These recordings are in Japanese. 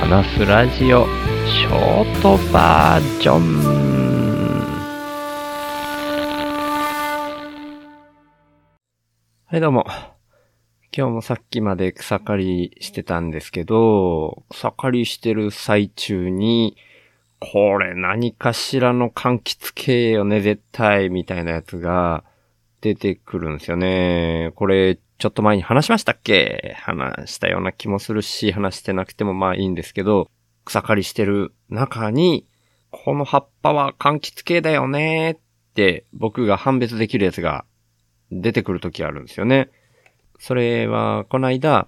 話すラジオショートバージョンはいどうも。今日もさっきまで草刈りしてたんですけど草刈りしてる最中にこれ何かしらの柑橘系よね絶対みたいなやつが出てくるんですよね。これちょっと前に話しましたっけ？話したような気もするし、話してなくてもまあいいんですけど、草刈りしてる中に、この葉っぱは柑橘系だよねって僕が判別できるやつが出てくるときあるんですよね。それは、この間、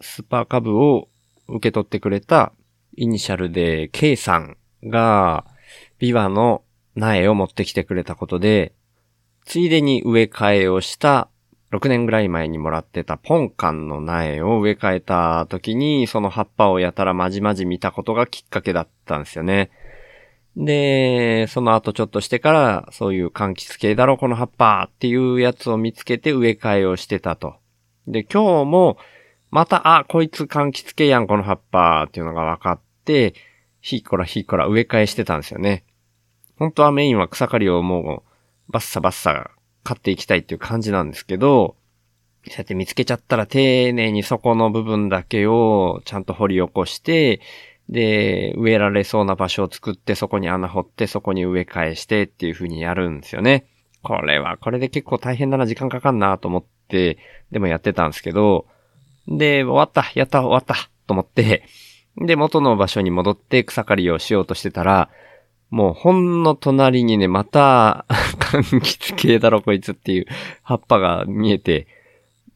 スーパー株を受け取ってくれたイニシャルで K さんがビワの苗を持ってきてくれたことで、ついでに植え替えをした6年ぐらい前にもらってたポンカンの苗を植え替えた時に、その葉っぱをやたらまじまじ見たことがきっかけだったんですよね。で、その後ちょっとしてから、そういう柑橘系だろ、この葉っぱっていうやつを見つけて植え替えをしてたと。で、今日も、また、あ、こいつ柑橘系やん、この葉っぱっていうのが分かって、ひっこらひっこら植え替えしてたんですよね。本当はメインは草刈りをもう、バッサバッサ買っていきたいっていう感じなんですけど、そうやって見つけちゃったら丁寧にそこの部分だけをちゃんと掘り起こして、で、植えられそうな場所を作ってそこに穴掘ってそこに植え替えしてっていう風にやるんですよね。これはこれで結構大変だな、時間かかんなと思って、でもやってたんですけど、で、終わった、やった、終わったと思って、で、元の場所に戻って草刈りをしようとしてたら、もうほんの隣にね、また、柑橘系だろこいつっていう葉っぱが見えて、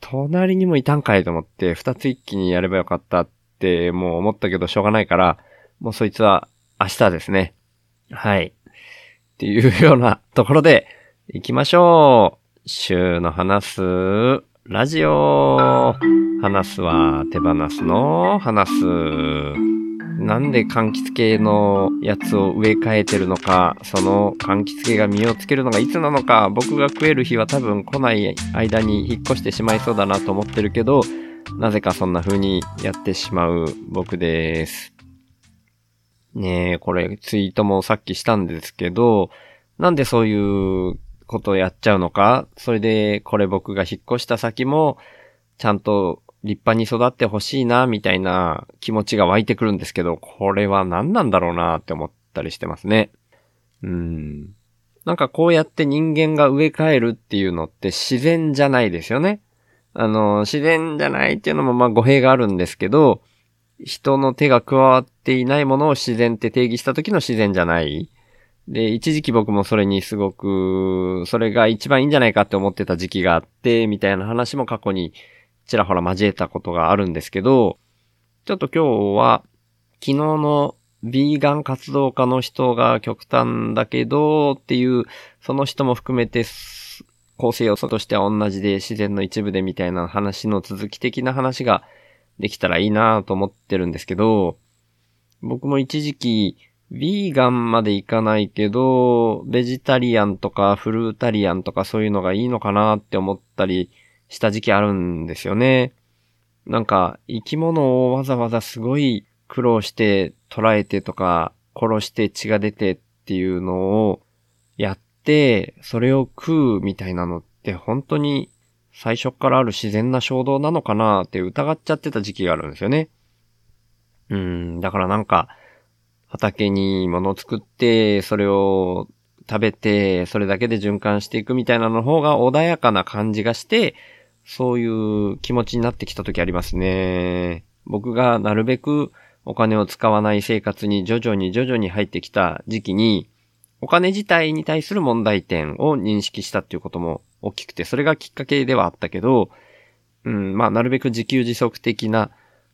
隣にもいたんかいと思って、二つ一気にやればよかったってもう思ったけどしょうがないから、もうそいつは明日ですね。はい。っていうようなところで、行きましょう。週の話す、ラジオ。話すは手放すの話す。なんで柑橘系のやつを植え替えてるのか、その柑橘系が実をつけるのがいつなのか、僕が食える日は多分来ない間に引っ越してしまいそうだなと思ってるけど、なぜかそんな風にやってしまう僕です。ねえ、これツイートもさっきしたんですけど、なんでそういうことをやっちゃうのか、それでこれ僕が引っ越した先も、ちゃんと立派に育ってほしいな、みたいな気持ちが湧いてくるんですけど、これは何なんだろうなって思ったりしてますね。うん。なんかこうやって人間が植え替えるっていうのって自然じゃないですよね。あの、自然じゃないっていうのもまあ語弊があるんですけど、人の手が加わっていないものを自然って定義した時の自然じゃない。で、一時期僕もそれにすごく、それが一番いいんじゃないかって思ってた時期があって、みたいな話も過去にちらほら交えたことがあるんですけど、ちょっと今日は、昨日のビーガン活動家の人が極端だけどっていう、その人も含めて構成要素としては同じで自然の一部でみたいな話の続き的な話ができたらいいなと思ってるんですけど、僕も一時期、ビーガンまでいかないけど、ベジタリアンとかフルータリアンとかそういうのがいいのかなって思ったりした時期あるんですよね。なんか、生き物をわざわざすごい苦労して捉えてとか、殺して血が出てっていうのをやって、それを食うみたいなのって本当に最初からある自然な衝動なのかなって疑っちゃってた時期があるんですよね。うん、だからなんか、畑に物を作って、それを食べて、それだけで循環していくみたいなの方が穏やかな感じがして、そういう気持ちになってきた時ありますね。僕がなるべくお金を使わない生活に徐々に徐々に入ってきた時期に、お金自体に対する問題点を認識したっていうことも大きくて、それがきっかけではあったけど、うん、まあ、なるべく自給自足的な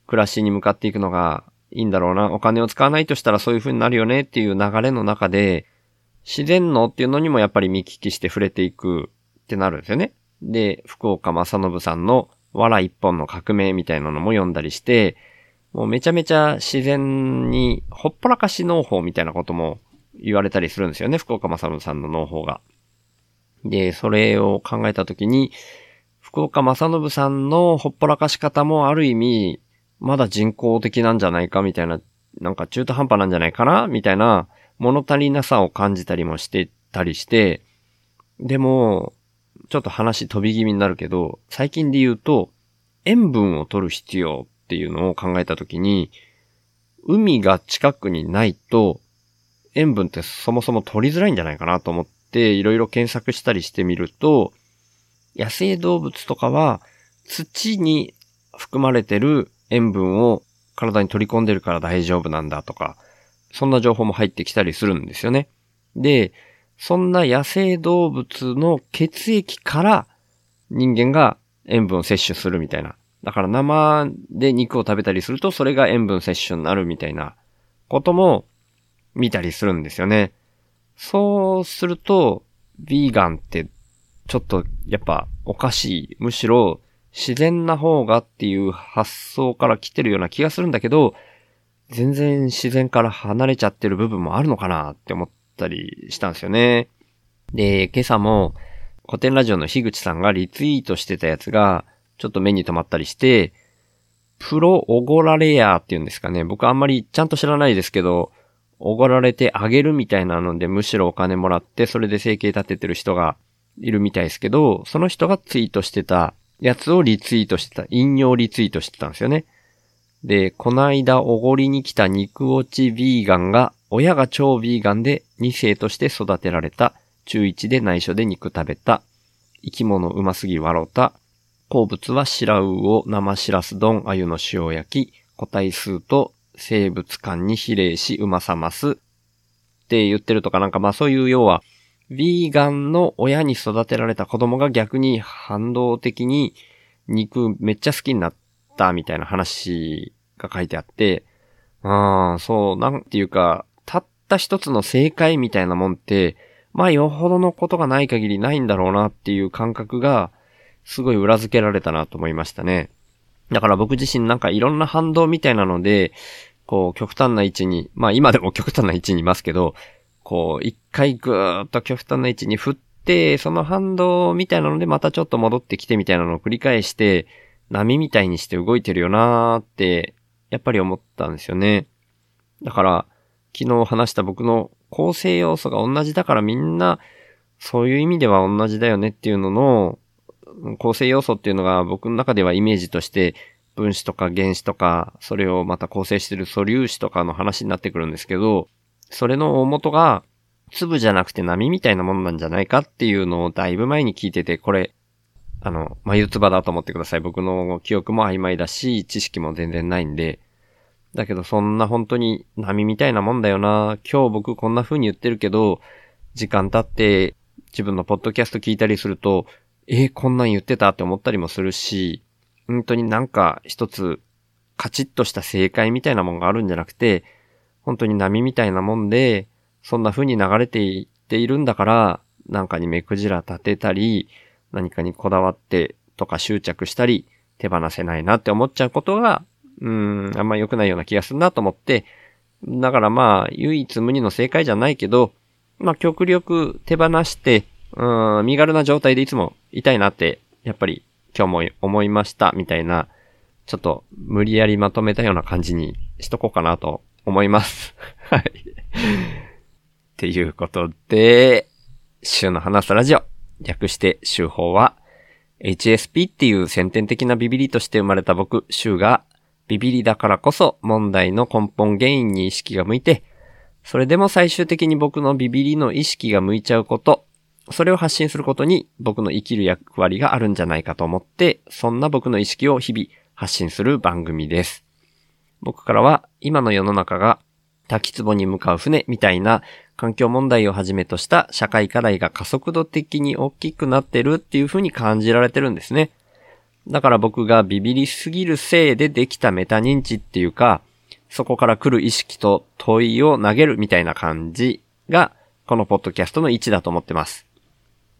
暮らしに向かっていくのがいいんだろうな。お金を使わないとしたらそういう風になるよねっていう流れの中で、自然のっていうのにもやっぱり見聞きして触れていくってなるんですよね。で、福岡正信さんの藁一本の革命みたいなのも読んだりして、もうめちゃめちゃ自然にほっぽらかし農法みたいなことも言われたりするんですよね、福岡正信さんの農法が。で、それを考えたときに、福岡正信さんのほっぽらかし方もある意味、まだ人工的なんじゃないかみたいななんか中途半端なんじゃないかなみたいな物足りなさを感じたりもしてたりして、でも、ちょっと話飛び気味になるけど、最近で言うと、塩分を取る必要っていうのを考えたときに、海が近くにないと、塩分ってそもそも取りづらいんじゃないかなと思って、いろいろ検索したりしてみると、野生動物とかは、土に含まれてる塩分を体に取り込んでるから大丈夫なんだとか、そんな情報も入ってきたりするんですよね。で、そんな野生動物の血液から人間が塩分を摂取するみたいな。だから生で肉を食べたりするとそれが塩分摂取になるみたいなことも見たりするんですよね。そうすると、ヴィーガンってちょっとやっぱおかしい。むしろ自然な方がっていう発想から来てるような気がするんだけど、全然自然から離れちゃってる部分もあるのかなって思ってたりしたんですよね。で、今朝も古典ラジオの樋口さんがリツイートしてたやつがちょっと目に留まったりして、プロオゴラレアっていうんですかね。僕あんまりちゃんと知らないですけど、おごられてあげるみたいなので、むしろお金もらって、それで生計立ててる人がいるみたいですけど、その人がツイートしてたやつをリツイートしてた、引用リツイートしてたんですよね。で、こないだおごりに来た肉落ちビーガンが、親が超ビーガンで2世として育てられた、中1で内緒で肉食べた、生き物うますぎ笑った、好物は白魚生しらす丼、鮎の塩焼き、個体数と生物間に比例しうまさます。って言ってるとかなんかまあそういう要は、ヴィーガンの親に育てられた子供が逆に反動的に肉めっちゃ好きになったみたいな話が書いてあって、ああ、そう、なんていうか、った一つの正解みたいなもんって、まあよほどのことがない限りないんだろうなっていう感覚が、すごい裏付けられたなと思いましたね。だから僕自身なんかいろんな反動みたいなので、こう極端な位置に、まあ今でも極端な位置にいますけど、こう一回ぐーっと極端な位置に振って、その反動みたいなのでまたちょっと戻ってきてみたいなのを繰り返して、波みたいにして動いてるよなーって、やっぱり思ったんですよね。だから、昨日話した僕の構成要素が同じだからみんな、そういう意味では同じだよねっていうのの、構成要素っていうのが僕の中ではイメージとして分子とか原子とか、それをまた構成してる素粒子とかの話になってくるんですけど、それの大元が粒じゃなくて波みたいなものなんじゃないかっていうのをだいぶ前に聞いてて、これ、あの、眉唾だと思ってください。僕の記憶も曖昧だし、知識も全然ないんで。だけどそんな本当に波みたいなもんだよな。今日僕こんな風に言ってるけど、時間経って自分のポッドキャスト聞いたりすると、えー、こんなん言ってたって思ったりもするし、本当になんか一つカチッとした正解みたいなもんがあるんじゃなくて、本当に波みたいなもんで、そんな風に流れていっているんだから、なんかに目くじら立てたり、何かにこだわってとか執着したり、手放せないなって思っちゃうことが、うん、あんま良くないような気がするなと思って、だからまあ、唯一無二の正解じゃないけど、まあ極力手放して、うん、身軽な状態でいつもいたいなって、やっぱり今日も思いました、みたいな、ちょっと無理やりまとめたような感じにしとこうかなと思います。はい。っていうことで、週の話すラジオ、略して週報は、HSP っていう先天的なビビリとして生まれた僕、週が、ビビリだからこそ問題の根本原因に意識が向いて、それでも最終的に僕のビビリの意識が向いちゃうこと、それを発信することに僕の生きる役割があるんじゃないかと思って、そんな僕の意識を日々発信する番組です。僕からは今の世の中が滝壺に向かう船みたいな環境問題をはじめとした社会課題が加速度的に大きくなってるっていう風に感じられてるんですね。だから僕がビビりすぎるせいでできたメタ認知っていうか、そこから来る意識と問いを投げるみたいな感じが、このポッドキャストの位置だと思ってます。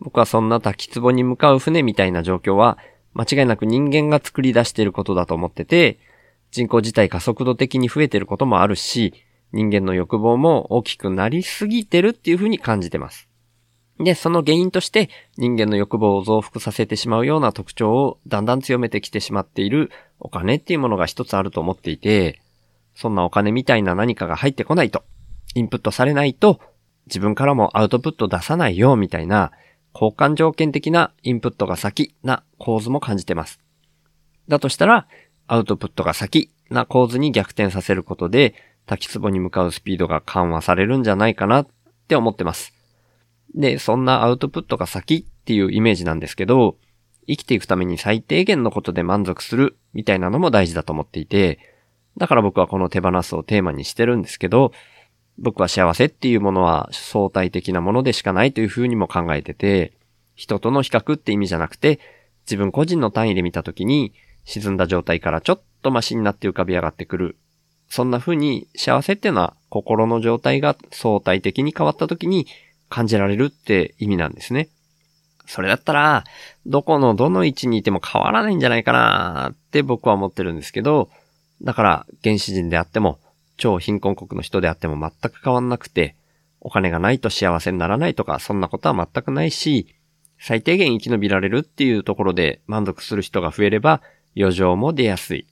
僕はそんな滝壺に向かう船みたいな状況は、間違いなく人間が作り出していることだと思ってて、人口自体加速度的に増えてることもあるし、人間の欲望も大きくなりすぎてるっていうふうに感じてます。で、その原因として人間の欲望を増幅させてしまうような特徴をだんだん強めてきてしまっているお金っていうものが一つあると思っていて、そんなお金みたいな何かが入ってこないと、インプットされないと、自分からもアウトプット出さないよ、みたいな、交換条件的なインプットが先な構図も感じてます。だとしたら、アウトプットが先な構図に逆転させることで、滝壺に向かうスピードが緩和されるんじゃないかなって思ってます。で、そんなアウトプットが先っていうイメージなんですけど、生きていくために最低限のことで満足するみたいなのも大事だと思っていて、だから僕はこの手放すをテーマにしてるんですけど、僕は幸せっていうものは相対的なものでしかないというふうにも考えてて、人との比較って意味じゃなくて、自分個人の単位で見たときに、沈んだ状態からちょっとマシになって浮かび上がってくる。そんな風に幸せっていうのは心の状態が相対的に変わった時に感じられるって意味なんですね。それだったら、どこのどの位置にいても変わらないんじゃないかなって僕は思ってるんですけど、だから原始人であっても、超貧困国の人であっても全く変わんなくて、お金がないと幸せにならないとか、そんなことは全くないし、最低限生き延びられるっていうところで満足する人が増えれば、余剰も出やすい。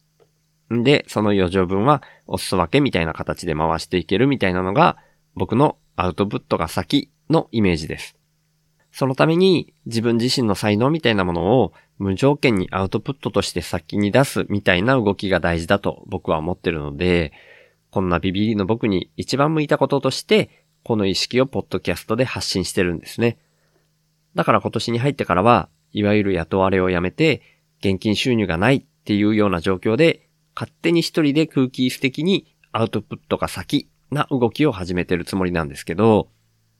んで、その余剰分はお裾分けみたいな形で回していけるみたいなのが、僕のアウトプットが先のイメージです。そのために自分自身の才能みたいなものを無条件にアウトプットとして先に出すみたいな動きが大事だと僕は思ってるので、こんなビビリの僕に一番向いたこととして、この意識をポッドキャストで発信してるんですね。だから今年に入ってからは、いわゆる雇われをやめて、現金収入がないっていうような状況で、勝手に一人で空気質的にアウトプットが先な動きを始めてるつもりなんですけど、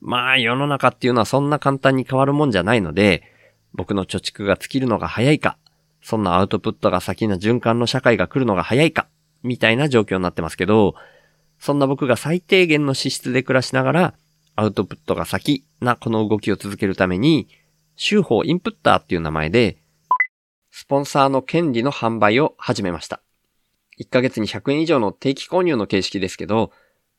まあ世の中っていうのはそんな簡単に変わるもんじゃないので、僕の貯蓄が尽きるのが早いか、そんなアウトプットが先な循環の社会が来るのが早いか、みたいな状況になってますけど、そんな僕が最低限の資質で暮らしながら、アウトプットが先なこの動きを続けるために、週報インプッターっていう名前で、スポンサーの権利の販売を始めました。1ヶ月に100円以上の定期購入の形式ですけど、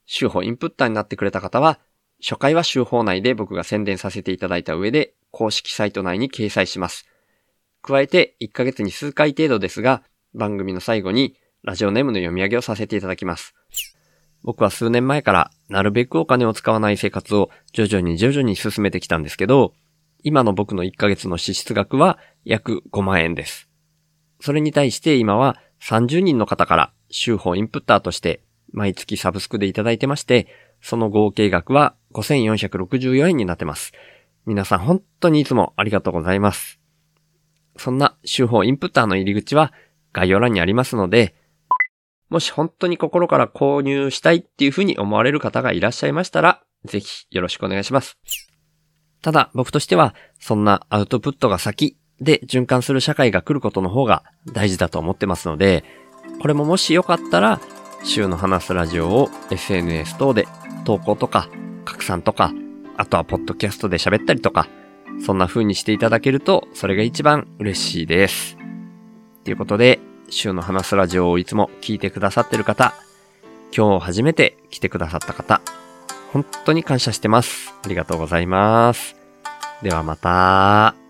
週報インプッターになってくれた方は、初回は週報内で僕が宣伝させていただいた上で、公式サイト内に掲載します。加えて、1ヶ月に数回程度ですが、番組の最後にラジオネームの読み上げをさせていただきます。僕は数年前からなるべくお金を使わない生活を徐々に徐々に進めてきたんですけど、今の僕の1ヶ月の支出額は約5万円です。それに対して今は30人の方から週報インプッターとして毎月サブスクでいただいてまして、その合計額は5464円になってます。皆さん本当にいつもありがとうございます。そんな週報インプッターの入り口は概要欄にありますので、もし本当に心から購入したいっていうふうに思われる方がいらっしゃいましたら、ぜひよろしくお願いします。ただ僕としては、そんなアウトプットが先で循環する社会が来ることの方が大事だと思ってますので、これももしよかったら、週の話すラジオを SNS 等で投稿とか拡散とか、あとはポッドキャストで喋ったりとか、そんな風にしていただけると、それが一番嬉しいです。ということで、週の話すラジオをいつも聞いてくださってる方、今日初めて来てくださった方、本当に感謝してます。ありがとうございます。ではまた。